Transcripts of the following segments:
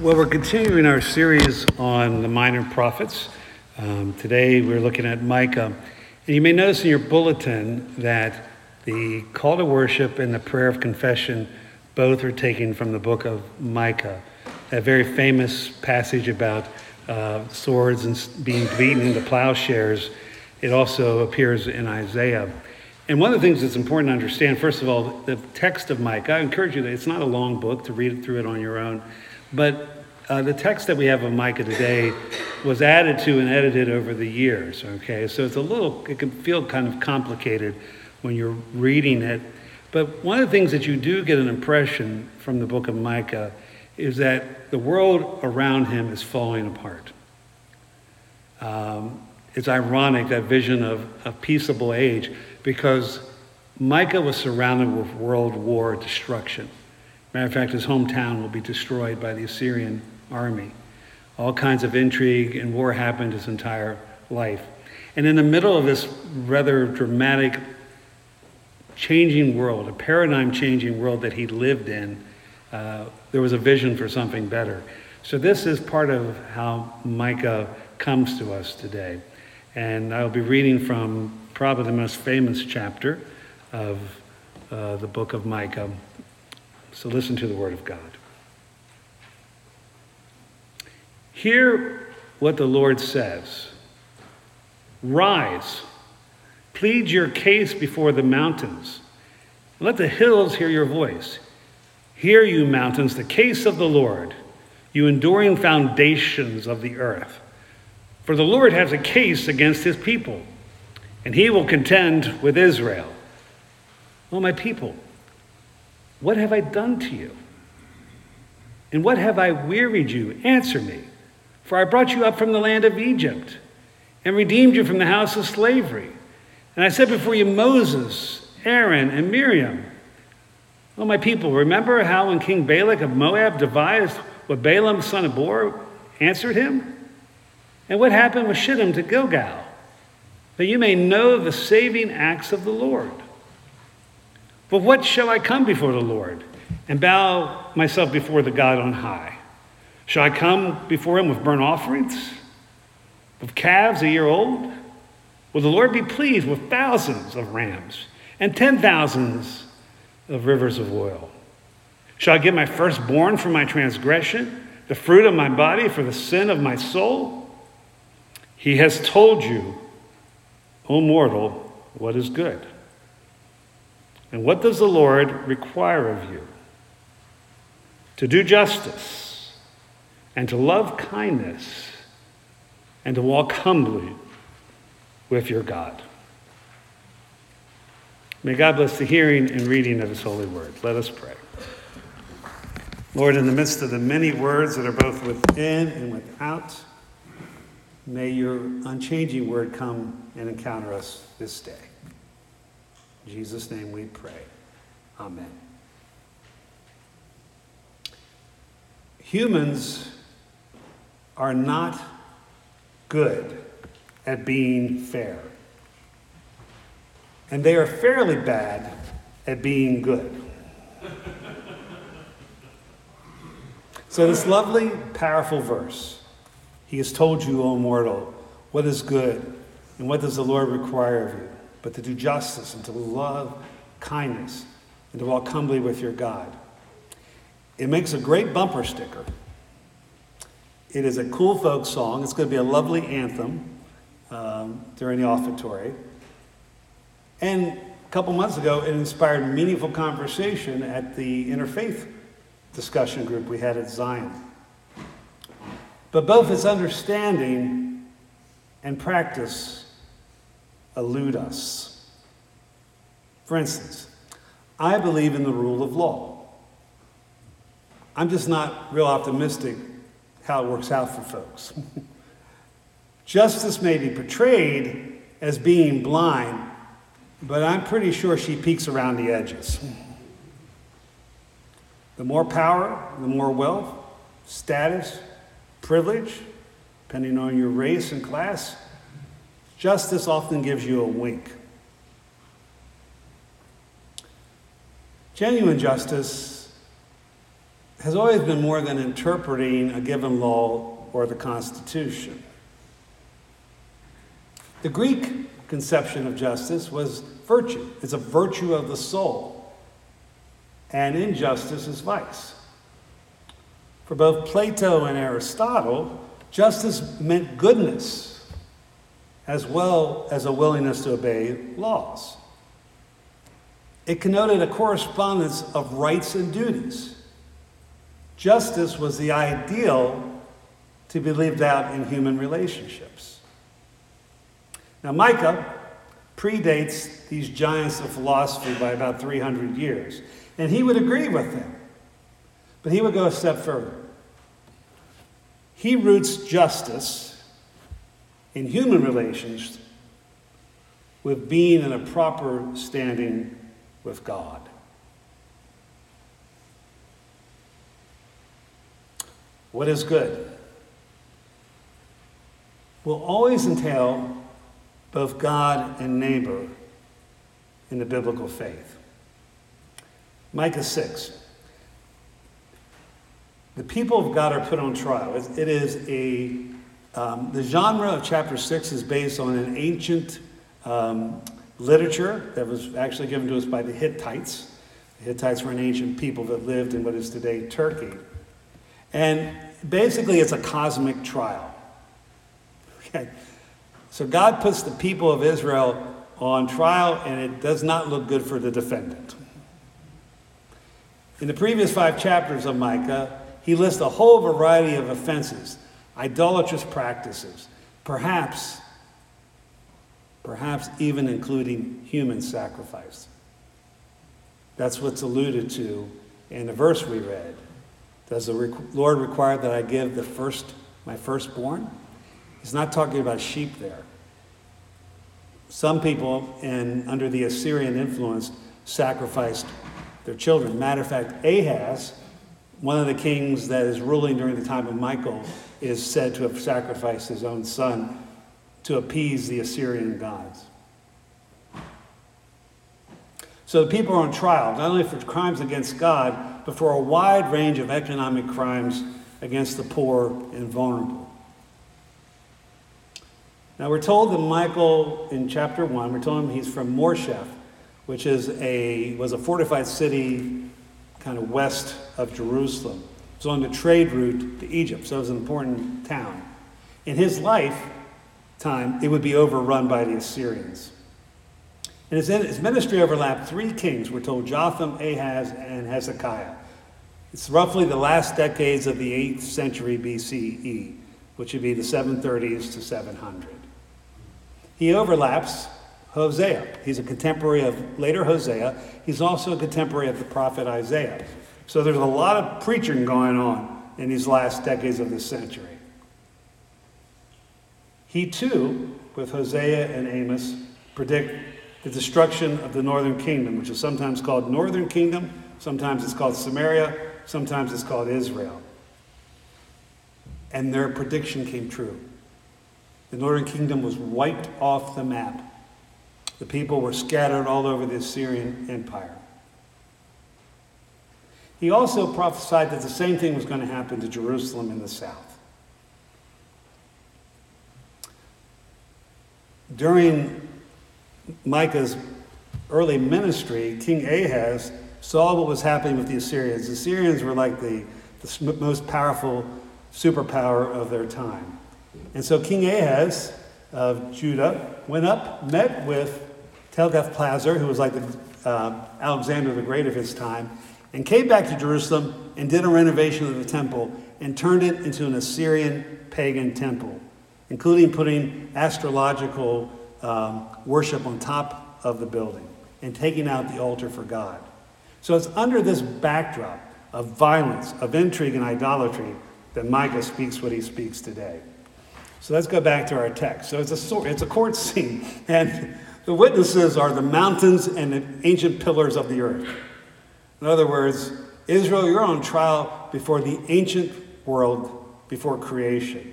Well, we're continuing our series on the minor prophets. Um, today we're looking at Micah. And you may notice in your bulletin that the call to worship and the prayer of confession both are taken from the book of Micah. That very famous passage about uh, swords and being beaten into plowshares, it also appears in Isaiah. And one of the things that's important to understand, first of all, the text of Micah, I encourage you that it's not a long book to read through it on your own. But uh, the text that we have of Micah today was added to and edited over the years, okay? So it's a little, it can feel kind of complicated when you're reading it. But one of the things that you do get an impression from the book of Micah is that the world around him is falling apart. Um, it's ironic, that vision of a peaceable age, because Micah was surrounded with world war destruction. Matter of fact, his hometown will be destroyed by the Assyrian army. All kinds of intrigue and war happened his entire life. And in the middle of this rather dramatic changing world, a paradigm changing world that he lived in, uh, there was a vision for something better. So, this is part of how Micah comes to us today. And I'll be reading from probably the most famous chapter of uh, the book of Micah. So, listen to the word of God. Hear what the Lord says Rise, plead your case before the mountains. Let the hills hear your voice. Hear, you mountains, the case of the Lord, you enduring foundations of the earth. For the Lord has a case against his people, and he will contend with Israel. Oh, my people, what have I done to you? And what have I wearied you? Answer me. For I brought you up from the land of Egypt and redeemed you from the house of slavery. And I set before you Moses, Aaron, and Miriam. Oh, my people, remember how when King Balak of Moab devised what Balaam, son of Beor, answered him? And what happened with Shittim to Gilgal? That you may know the saving acts of the Lord. But what shall I come before the Lord and bow myself before the God on high? Shall I come before him with burnt offerings, with calves a year old? Will the Lord be pleased with thousands of rams and ten thousands of rivers of oil? Shall I give my firstborn for my transgression, the fruit of my body for the sin of my soul? He has told you, O mortal, what is good. And what does the Lord require of you? To do justice and to love kindness and to walk humbly with your God. May God bless the hearing and reading of his holy word. Let us pray. Lord, in the midst of the many words that are both within and without, may your unchanging word come and encounter us this day. In Jesus' name we pray. Amen. Humans are not good at being fair. And they are fairly bad at being good. so, this lovely, powerful verse He has told you, O mortal, what is good, and what does the Lord require of you? But to do justice and to love kindness and to walk humbly with your God. It makes a great bumper sticker it is a cool folk song. It's going to be a lovely anthem um, during the offertory. And a couple months ago, it inspired meaningful conversation at the interfaith discussion group we had at Zion. But both its understanding and practice elude us. For instance, I believe in the rule of law. I'm just not real optimistic how it works out for folks. Justice may be portrayed as being blind, but I'm pretty sure she peeks around the edges. The more power, the more wealth, status, privilege, depending on your race and class, justice often gives you a wink. Genuine justice has always been more than interpreting a given law or the Constitution. The Greek conception of justice was virtue, it's a virtue of the soul, and injustice is vice. For both Plato and Aristotle, justice meant goodness as well as a willingness to obey laws. It connoted a correspondence of rights and duties. Justice was the ideal to be lived out in human relationships. Now, Micah predates these giants of philosophy by about 300 years, and he would agree with them. But he would go a step further. He roots justice in human relations with being in a proper standing with God. What is good? Will always entail both God and neighbor in the biblical faith. Micah 6. The people of God are put on trial. It is a, um, the genre of chapter 6 is based on an ancient um, literature that was actually given to us by the Hittites. The Hittites were an ancient people that lived in what is today Turkey. And basically, it's a cosmic trial. Okay. So God puts the people of Israel on trial, and it does not look good for the defendant. In the previous five chapters of Micah, he lists a whole variety of offenses, idolatrous practices, perhaps, perhaps even including human sacrifice. That's what's alluded to in the verse we read. Does the Lord require that I give the first, my firstborn? He's not talking about sheep there. Some people, in, under the Assyrian influence, sacrificed their children. Matter of fact, Ahaz, one of the kings that is ruling during the time of Micah, is said to have sacrificed his own son to appease the Assyrian gods. So the people are on trial, not only for crimes against God, but for a wide range of economic crimes against the poor and vulnerable. Now we're told that Micah in chapter 1, we're told him he's from Moresheth, which is a, was a fortified city kind of west of Jerusalem. It was on the trade route to Egypt, so it was an important town. In his lifetime, it would be overrun by the Assyrians. And his, ministry overlapped three kings, we're told Jotham, Ahaz, and Hezekiah. It's roughly the last decades of the 8th century BCE, which would be the 730s to 700. He overlaps Hosea. He's a contemporary of later Hosea. He's also a contemporary of the prophet Isaiah. So there's a lot of preaching going on in these last decades of this century. He too, with Hosea and Amos, predict the destruction of the northern kingdom, which is sometimes called northern kingdom, sometimes it's called Samaria, sometimes it's called Israel. And their prediction came true. The northern kingdom was wiped off the map. The people were scattered all over the Assyrian Empire. He also prophesied that the same thing was going to happen to Jerusalem in the south. During Micah's early ministry, King Ahaz saw what was happening with the Assyrians. The Assyrians were like the, the most powerful superpower of their time. And so King Ahaz of Judah went up, met with Tiglath-Pileser, who was like the, uh, Alexander the Great of his time, and came back to Jerusalem and did a renovation of the temple and turned it into an Assyrian pagan temple, including putting astrological um, worship on top of the building and taking out the altar for God. So it's under this backdrop of violence, of intrigue, and idolatry that Micah speaks what he speaks today. So let's go back to our text. So it's a, it's a court scene, and the witnesses are the mountains and the ancient pillars of the earth. In other words, Israel, you're on trial before the ancient world, before creation.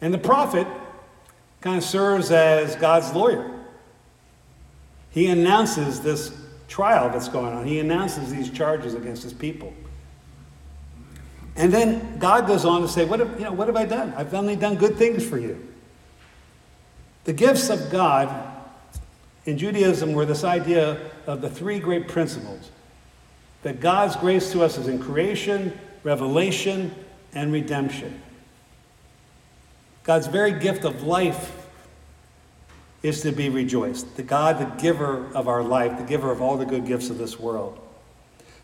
And the prophet kind of serves as God's lawyer. He announces this trial that's going on, he announces these charges against his people. And then God goes on to say, what have, you know, what have I done? I've only done good things for you. The gifts of God in Judaism were this idea of the three great principles that God's grace to us is in creation, revelation, and redemption. God's very gift of life is to be rejoiced. The God, the giver of our life, the giver of all the good gifts of this world.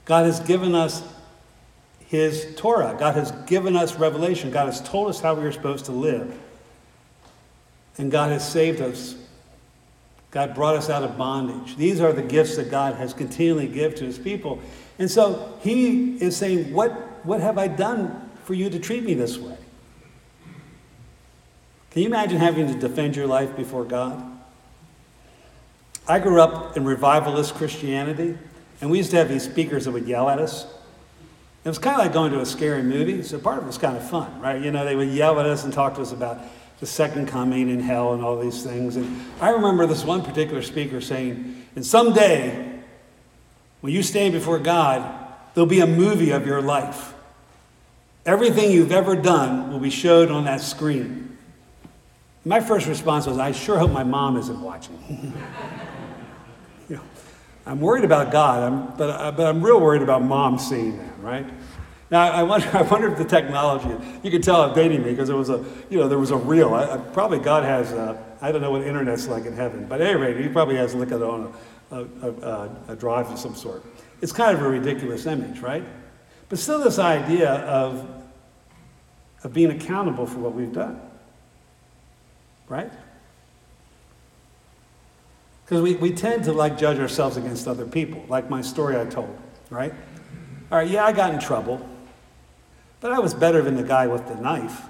God has given us His Torah. God has given us revelation. God has told us how we are supposed to live. And God has saved us. God brought us out of bondage. These are the gifts that God has continually given to His people. And so He is saying, What, what have I done for you to treat me this way? Can you imagine having to defend your life before God? I grew up in revivalist Christianity, and we used to have these speakers that would yell at us. It was kind of like going to a scary movie, so part of it was kind of fun, right? You know, they would yell at us and talk to us about the second coming and hell and all these things. And I remember this one particular speaker saying, and someday, when you stand before God, there'll be a movie of your life. Everything you've ever done will be showed on that screen. My first response was, I sure hope my mom isn't watching. you know, I'm worried about God, I'm, but, uh, but I'm real worried about mom seeing that, right? Now, I wonder, I wonder if the technology, you can tell I'm dating me because there was a, you know, there was a reel. I, I, probably God has, uh, I don't know what internet's like in heaven, but at any rate, he probably has look at it on a, a, a, a drive of some sort. It's kind of a ridiculous image, right? But still this idea of, of being accountable for what we've done, right? Because we, we tend to like judge ourselves against other people, like my story I told, right? All right, yeah, I got in trouble, but I was better than the guy with the knife.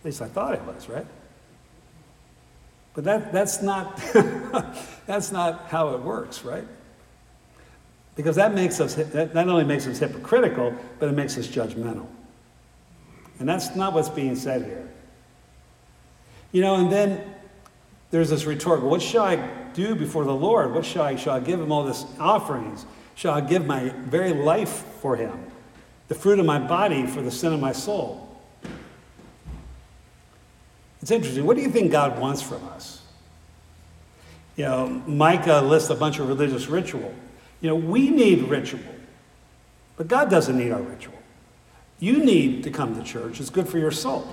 At least I thought I was, right? But that, that's, not, that's not how it works, right? Because that makes us, that not only makes us hypocritical, but it makes us judgmental. And that's not what's being said here. You know, and then there's this rhetorical, what shall I do before the Lord? What shall I, shall I give him all this offerings? Shall I give my very life for him? The fruit of my body for the sin of my soul? It's interesting. What do you think God wants from us? You know, Micah lists a bunch of religious ritual. You know, we need ritual, but God doesn't need our ritual. You need to come to church. It's good for your soul.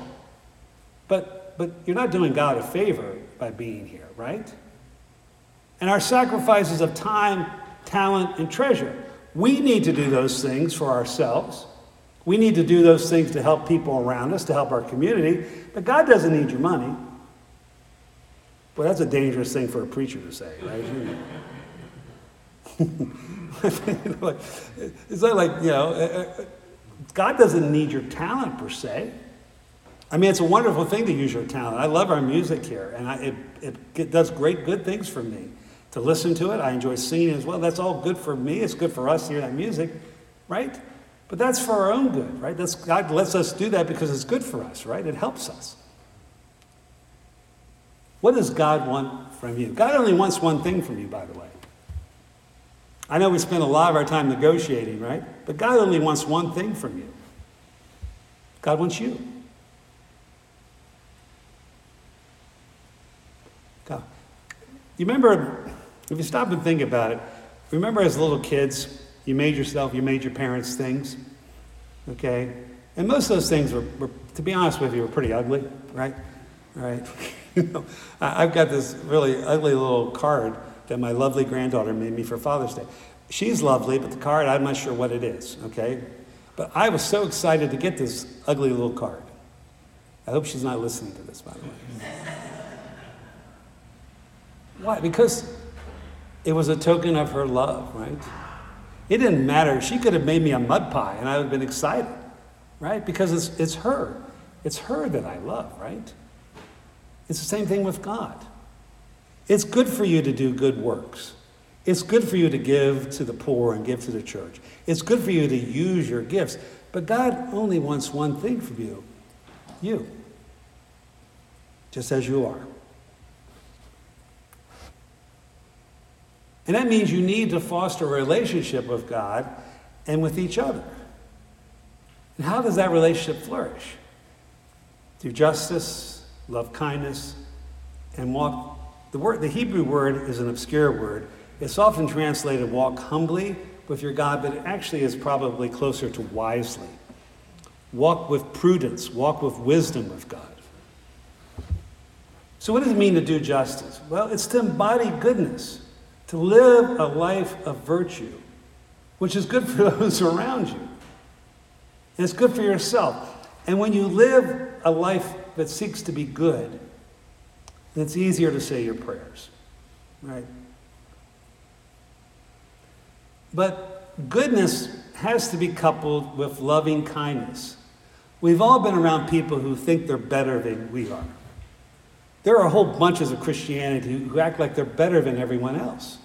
But, but you're not doing God a favor by being here, right? And our sacrifices of time, talent, and treasure. We need to do those things for ourselves. We need to do those things to help people around us, to help our community. But God doesn't need your money. Well, that's a dangerous thing for a preacher to say, right? it's not like, you know, uh, uh, God doesn't need your talent per se. I mean, it's a wonderful thing to use your talent. I love our music here, and I, it, it, it does great, good things for me to listen to it. I enjoy singing as well. That's all good for me. It's good for us to hear that music, right? But that's for our own good, right? That's, God lets us do that because it's good for us, right? It helps us. What does God want from you? God only wants one thing from you, by the way. I know we spend a lot of our time negotiating, right? But God only wants one thing from you. God wants you. God. You remember, if you stop and think about it, remember as little kids, you made yourself, you made your parents things, okay? And most of those things were, were to be honest with you, were pretty ugly, right? Right? you know, I've got this really ugly little card that my lovely granddaughter made me for Father's Day. She's lovely, but the card, I'm not sure what it is, okay? But I was so excited to get this ugly little card. I hope she's not listening to this, by the way. Why? Because it was a token of her love, right? It didn't matter. She could have made me a mud pie and I would have been excited, right? Because it's, it's her. It's her that I love, right? It's the same thing with God. It's good for you to do good works. It's good for you to give to the poor and give to the church. It's good for you to use your gifts. But God only wants one thing from you you, just as you are. And that means you need to foster a relationship with God and with each other. And how does that relationship flourish? Through justice, love kindness, and walk. The, word, the Hebrew word is an obscure word. It's often translated walk humbly with your God, but it actually is probably closer to wisely. Walk with prudence, walk with wisdom with God. So, what does it mean to do justice? Well, it's to embody goodness, to live a life of virtue, which is good for those around you. And it's good for yourself. And when you live a life that seeks to be good, it's easier to say your prayers, right? But goodness has to be coupled with loving kindness. We've all been around people who think they're better than we are. There are whole bunches of Christianity who act like they're better than everyone else,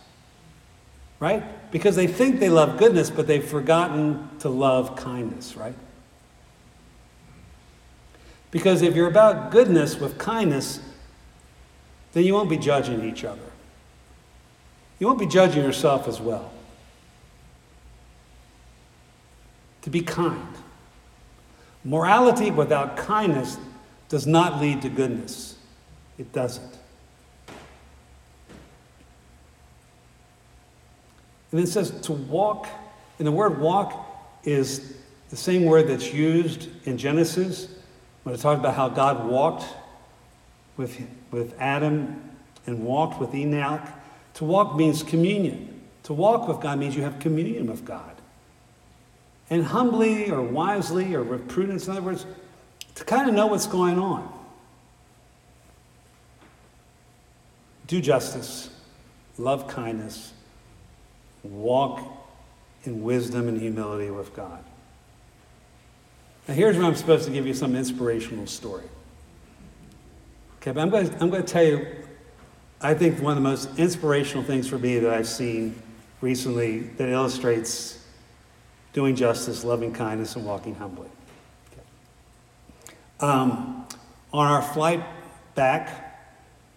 right? Because they think they love goodness, but they've forgotten to love kindness, right? Because if you're about goodness with kindness, then you won't be judging each other. You won't be judging yourself as well. To be kind. Morality without kindness does not lead to goodness. It doesn't. And it says to walk, and the word walk is the same word that's used in Genesis when it talks about how God walked with, with Adam and walked with Enoch. To walk means communion. To walk with God means you have communion with God. And humbly or wisely or with prudence, in other words, to kind of know what's going on. Do justice, love kindness, walk in wisdom and humility with God. Now, here's where I'm supposed to give you some inspirational story. Okay, but I'm going, to, I'm going to tell you, I think one of the most inspirational things for me that I've seen recently that illustrates doing justice, loving kindness, and walking humbly. Okay. Um, on our flight back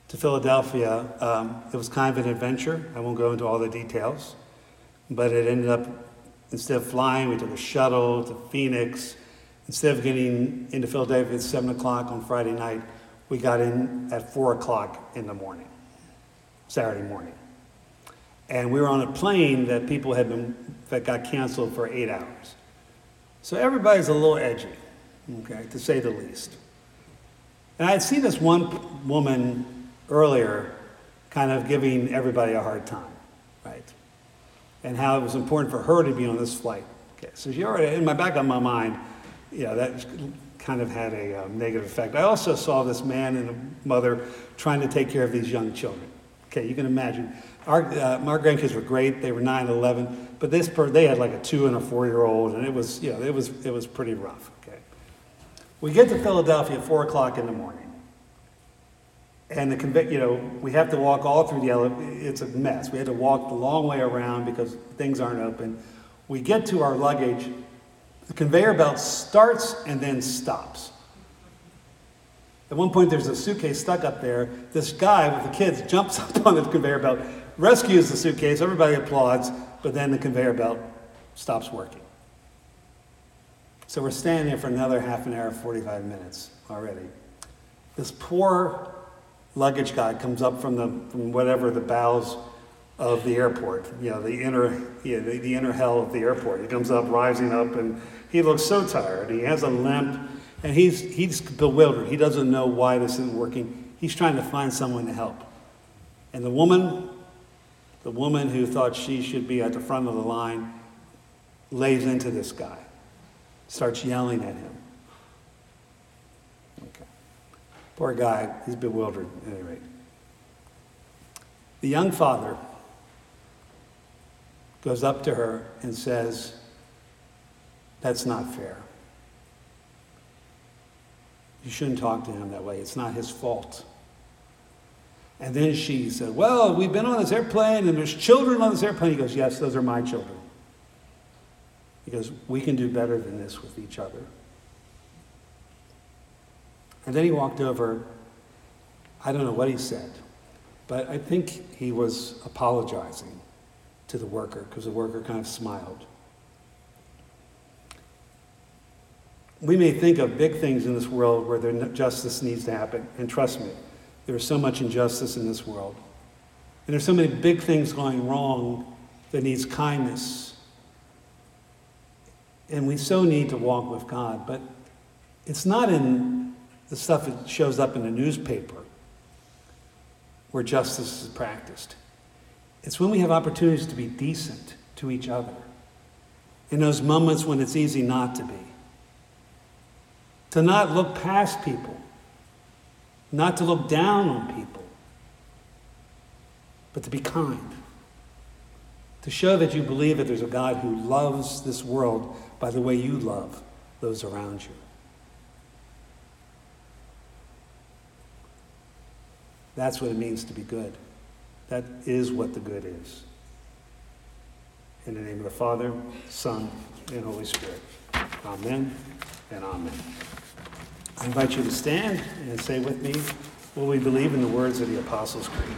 to Philadelphia, um, it was kind of an adventure. I won't go into all the details, but it ended up, instead of flying, we took a shuttle to Phoenix. Instead of getting into Philadelphia at 7 o'clock on Friday night, we got in at 4 o'clock in the morning, Saturday morning. And we were on a plane that people had been, that got canceled for eight hours. So everybody's a little edgy, okay, to say the least. And I had seen this one woman earlier, kind of giving everybody a hard time, right? And how it was important for her to be on this flight. Okay, so she already, in my back of my mind, yeah, that kind of had a um, negative effect. I also saw this man and a mother trying to take care of these young children. Okay, you can imagine. Our, uh, our grandkids were great. They were 9, and 11, but this per, they had like a two and a four year old, and it was, you know, it was, it was pretty rough. Okay, we get to Philadelphia at 4 o'clock in the morning. And the convict, you know, we have to walk all through the elevator. It's a mess. We had to walk the long way around because things aren't open. We get to our luggage. The conveyor belt starts and then stops. At one point, there's a suitcase stuck up there. This guy with the kids jumps up on the conveyor belt, rescues the suitcase. Everybody applauds, but then the conveyor belt stops working. So we're standing there for another half an hour, 45 minutes already. This poor luggage guy comes up from the from whatever the bowels of the airport, you know, the inner yeah, the, the inner hell of the airport. He comes up, rising up, and he looks so tired. He has a limp, and he's he's bewildered. He doesn't know why this isn't working. He's trying to find someone to help. And the woman, the woman who thought she should be at the front of the line, lays into this guy, starts yelling at him. Poor guy, he's bewildered at any rate. The young father goes up to her and says, That's not fair. You shouldn't talk to him that way. It's not his fault. And then she said, Well, we've been on this airplane and there's children on this airplane. He goes, Yes, those are my children. He goes, We can do better than this with each other. And then he walked over. I don't know what he said, but I think he was apologizing to the worker because the worker kind of smiled. we may think of big things in this world where there justice needs to happen, and trust me, there is so much injustice in this world. And there's so many big things going wrong that needs kindness. And we so need to walk with God, but it's not in the stuff that shows up in the newspaper where justice is practiced. It's when we have opportunities to be decent to each other. In those moments when it's easy not to be. To not look past people. Not to look down on people. But to be kind. To show that you believe that there's a God who loves this world by the way you love those around you. That's what it means to be good. That is what the good is. In the name of the Father, Son, and Holy Spirit. Amen and amen. I invite you to stand and say with me, Will we believe in the words of the Apostles' Creed?